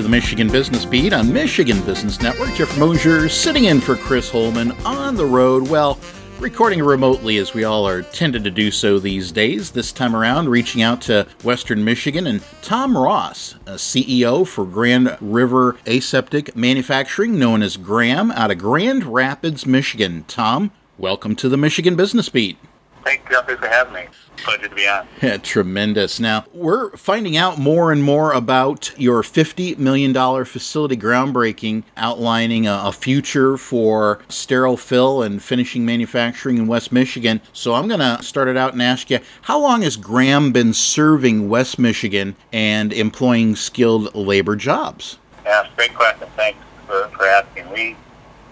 to the Michigan Business Beat on Michigan Business Network. Jeff Mosier sitting in for Chris Holman on the road. Well, recording remotely as we all are tended to do so these days. This time around, reaching out to Western Michigan and Tom Ross, a CEO for Grand River Aseptic Manufacturing, known as GRAM, out of Grand Rapids, Michigan. Tom, welcome to the Michigan Business Beat. Thanks, Jeffrey, for having me. Pleasure to be on. Yeah, tremendous. Now, we're finding out more and more about your $50 million facility groundbreaking, outlining a, a future for sterile fill and finishing manufacturing in West Michigan. So, I'm going to start it out and ask you how long has GRAM been serving West Michigan and employing skilled labor jobs? Yeah, great question. Thanks for, for asking. We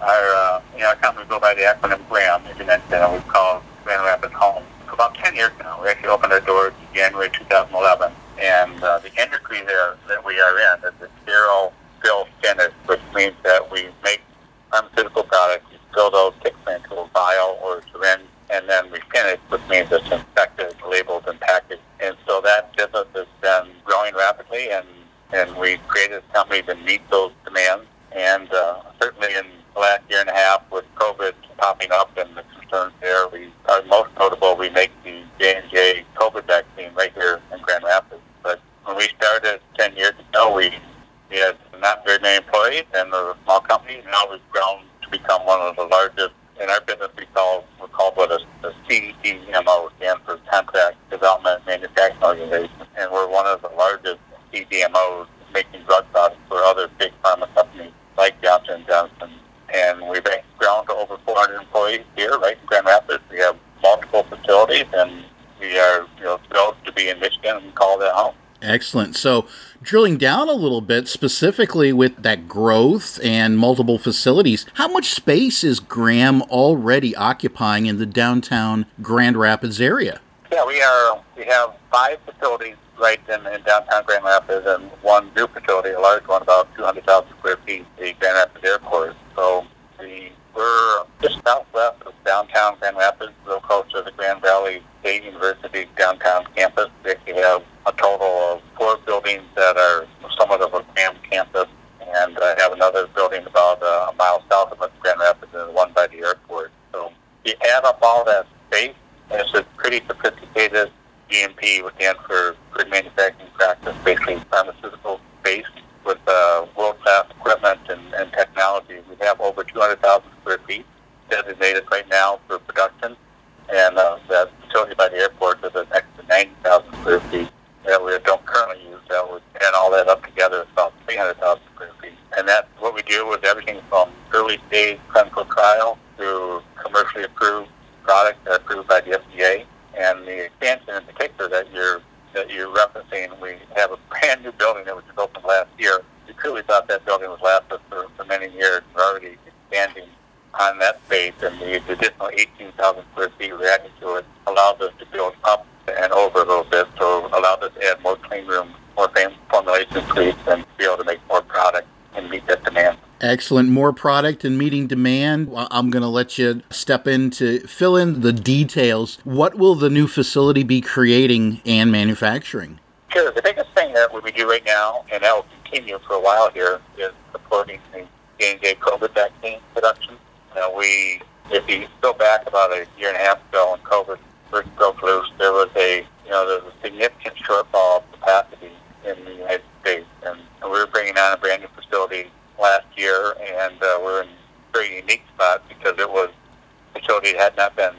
our, uh, you know, our company go by the acronym GRAM, as you mentioned, and we call Grand Rapids home about 10 years now. We actually opened our doors in January 2011. And uh, the industry there that we are in is the sterile fill finish, which means that we make pharmaceutical products, we fill those typically into a vial or a syringe, and then we finish, which means it's inspected, labeled, and packaged. And so that business has been growing rapidly, and, and we created a company to meet those demands. And uh, certainly in the last year and a half with COVID popping up and the concerns there, most notable. We make the J and J COVID vaccine right here in Grand Rapids. But when we started ten years ago, we we had not very many employees and a small company. Now we've grown to become one of the largest in our business. We call we're called what a, a CDMO stands for Contract Development Manufacturing Organization, and we're one of the largest CDMOs making drug products for other big pharma companies like Johnson Johnson and we've grown to over 400 employees here, right in Grand Rapids. We have multiple facilities, and we are you know thrilled to be in Michigan and call that home. Excellent. So, drilling down a little bit specifically with that growth and multiple facilities, how much space is GRAM already occupying in the downtown Grand Rapids area? Yeah, we are. We have five facilities right in, in downtown Grand Rapids, and one new facility, a large one, about 200,000 square feet, the Grand Rapids Airport. So the, we're just southwest of downtown Grand Rapids, real close to the Grand Valley State University downtown campus. We actually have a total of four buildings that are somewhat of a GRAM campus, and I have another building about uh, a mile south of Grand Rapids and one by the airport. So you add up all that space, and it's a pretty sophisticated GMP, which stands for Good Manufacturing Practice, basically pharmaceutical based with uh, world-class equipment and, and technology. We have over 200,000 square feet designated right now for production, and uh, that facility by the airport is an extra 90,000 square feet that we don't currently use. That would add all that up together, it's about 300,000 square feet. And do with everything from early stage clinical trial to commercially approved products that are approved by the FDA and the expansion in particular that you're that you're referencing, we have a brand new building that was just opened last year. We truly thought that building was last us for, for many years. We're already expanding on that space, and the additional 18,000 square feet we added to it allows us to build up and over a little bit, so allows us to add more clean rooms, more formulation suites, and be able to make more product and meet that demand. Excellent. More product and meeting demand. I'm going to let you step in to fill in the details. What will the new facility be creating and manufacturing? Sure. The biggest thing that we do right now, and that will continue for a while here, is supporting the J&J COVID vaccine production. Uh, we, if you go back about a year and a half ago when COVID first broke loose, there was a, you know, there was a significant shortfall of capacity in the United States, and we were bringing on a brand new facility last year, and uh, we're in a very unique spot because it was a facility had not been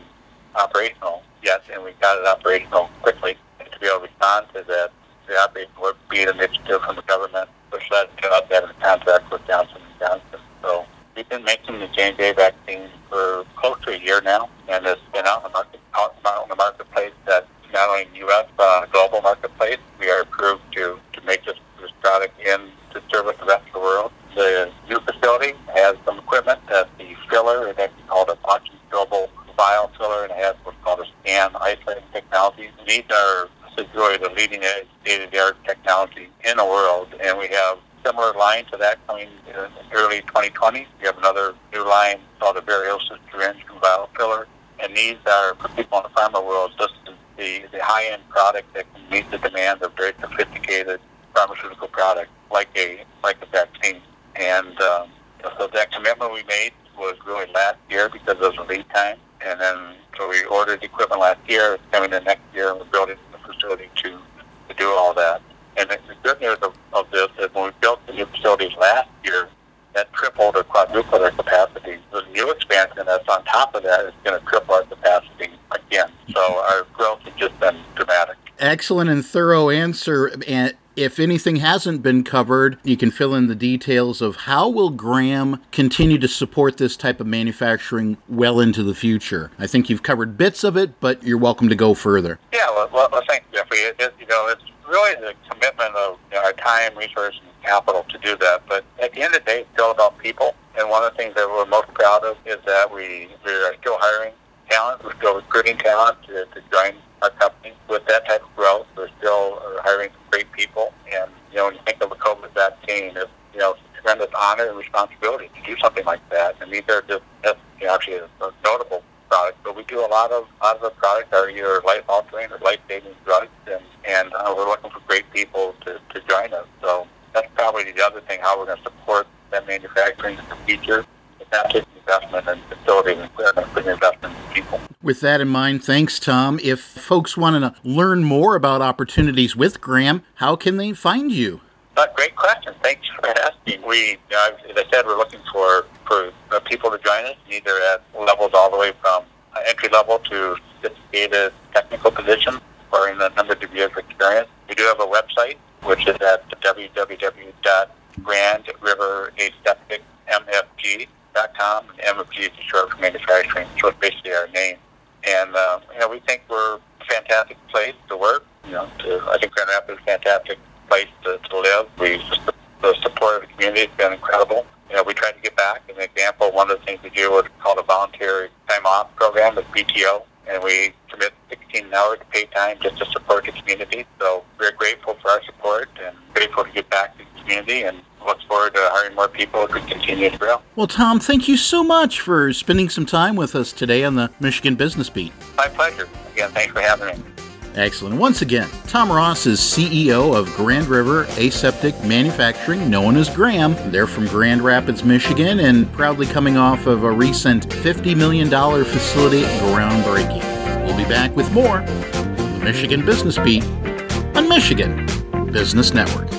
operational yet, and we got it operational quickly. And to be able to respond to that, the operation would be an initiative from the government, which led to us having a contract with Johnson & Johnson. So we've been making the J&J vaccine for close to a year now, and it's been out in the, market, out in the marketplace that not only in the U.S., but on a global marketplace. We are approved to, to make this, this product in to service the rest of the world. The new facility has some equipment that the filler, it actually called a Bocce Global Vial Filler, and it has what's called a scan isolating technology. These are really the leading edge state-of-the-art technology in the world, and we have similar line to that coming in early 2020. We have another new line called a Beriosis syringe and vial and these are for people in the pharma world. Is the, the high-end product that can meet the demands of very sophisticated pharmaceutical products. like a like a vaccine. And um, so that commitment we made was really last year because of the lead time. And then so we ordered equipment last year. It's coming in next year, and we're building the facility to to do all that. And the good news of, of this is when we built the new facilities last year, that tripled or quadrupled our capacity. The new expansion that's on top of that is going to triple our capacity again. So our growth has just been dramatic. Excellent and thorough answer. If anything hasn't been covered, you can fill in the details of how will GRAM continue to support this type of manufacturing well into the future. I think you've covered bits of it, but you're welcome to go further. Yeah, well, well, thanks, Jeffrey. It, it, you know, it's really the commitment of you know, our time, resources, and capital to do that. But at the end of the day, it's still about people. And one of the things that we're most proud of is that we, we are still hiring talent. We're still recruiting talent to, to join our company. With that type of growth, we're still hiring great people. And, you know, when you think of a COVID vaccine, it's, you know, tremendous honor and responsibility to do something like that. And these are just, actually a, notable product. But we do a lot of, a lot of the products are either life-altering or life-saving drugs. And, and uh, we're looking for great people to, to join us. So that's probably the other thing, how we're going to support that manufacturing in the future. It's not just investment in facilities, going to put investment in people. With that in mind, thanks, Tom. If folks want to learn more about opportunities with GRAM, how can they find you? Uh, great question. Thanks for asking. We, uh, as I said, we're looking for, for uh, people to join us, either at levels all the way from entry level to sophisticated technical positions or in a number of years of experience. We do have a website, which is at www.grandriverasepticmfg.com. MFG is short for manufacturing, so it's basically our name. And, uh, you know, we think we're a fantastic place to work. You know, to, I think Grand Rapids is fantastic place to, to live. We, the support of the community has been incredible. You know, we try to get back. An example, one of the things we do is called a voluntary time off program with PTO, and we commit 16 hours of paid time just to support the community. So we're grateful for our support and grateful to get back to the community and look forward to hiring more people as we continue to grow. Well, Tom, thank you so much for spending some time with us today on the Michigan Business Beat. My pleasure. Again, thanks for having me. Excellent. Once again, Tom Ross is CEO of Grand River Aseptic Manufacturing, known as GRAM. They're from Grand Rapids, Michigan, and proudly coming off of a recent $50 million facility groundbreaking. We'll be back with more the Michigan Business Beat on Michigan Business Network.